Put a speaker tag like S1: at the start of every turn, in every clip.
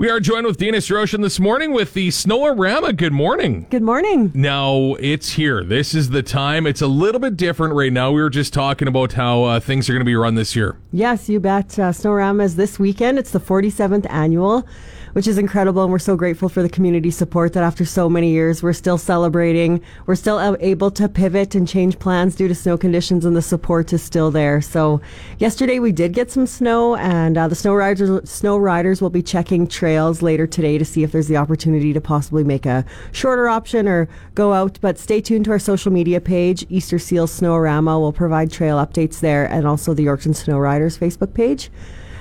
S1: We are joined with Deana Stroshein this morning with the Snowarama. Good morning.
S2: Good morning.
S1: Now it's here. This is the time. It's a little bit different right now. We were just talking about how uh, things are going to be run this year.
S2: Yes, you bet. Uh, is this weekend. It's the 47th annual which is incredible. And we're so grateful for the community support that after so many years, we're still celebrating. We're still able to pivot and change plans due to snow conditions, and the support is still there. So, yesterday we did get some snow, and uh, the snow riders snow riders will be checking trails later today to see if there's the opportunity to possibly make a shorter option or go out. But stay tuned to our social media page, Easter Seals Snowarama. will provide trail updates there, and also the Yorkton Snow Riders Facebook page.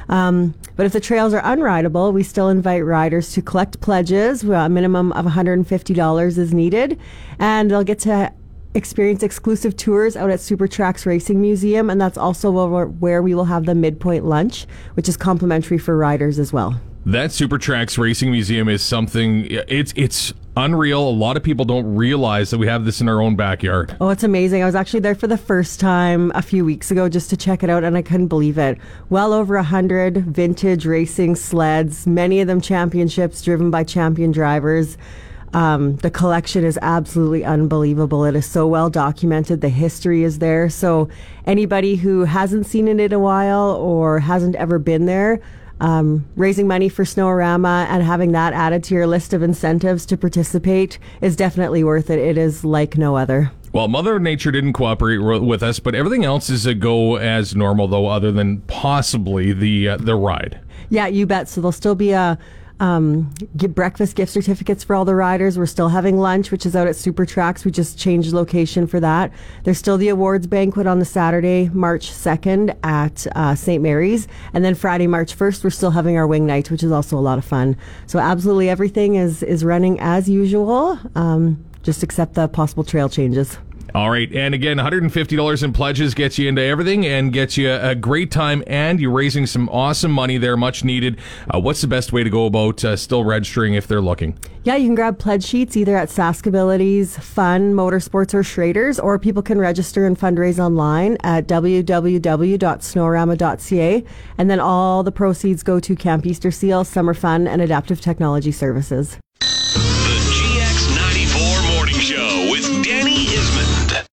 S2: Um, but if the trails are unrideable, we still invite riders to collect pledges. A minimum of $150 is needed, and they'll get to experience exclusive tours out at Super Tracks Racing Museum, and that's also where we will have the midpoint lunch, which is complimentary for riders as well.
S1: That Super Tracks Racing Museum is something. It's it's unreal. A lot of people don't realize that we have this in our own backyard.
S2: Oh, it's amazing. I was actually there for the first time a few weeks ago just to check it out, and I couldn't believe it. Well over a hundred vintage racing sleds, many of them championships driven by champion drivers. Um, the collection is absolutely unbelievable. It is so well documented. The history is there. So anybody who hasn't seen it in a while or hasn't ever been there, um, raising money for Snowarama and having that added to your list of incentives to participate is definitely worth it. It is like no other.
S1: Well, Mother Nature didn't cooperate with us, but everything else is a go as normal, though, other than possibly the uh, the ride.
S2: Yeah, you bet. So there'll still be a um, breakfast gift certificates for all the riders. We're still having lunch, which is out at Super Tracks. We just changed location for that. There's still the awards banquet on the Saturday, March 2nd at uh, St. Mary's. And then Friday, March 1st, we're still having our wing night, which is also a lot of fun. So absolutely everything is, is running as usual, um, just except the possible trail changes.
S1: All right. And again, $150 in pledges gets you into everything and gets you a great time. And you're raising some awesome money there, much needed. Uh, what's the best way to go about uh, still registering if they're looking?
S2: Yeah, you can grab pledge sheets either at Saskabilities, Fun, Motorsports, or Schrader's, or people can register and fundraise online at www.snowarama.ca. And then all the proceeds go to Camp Easter Seal, Summer Fun, and Adaptive Technology Services.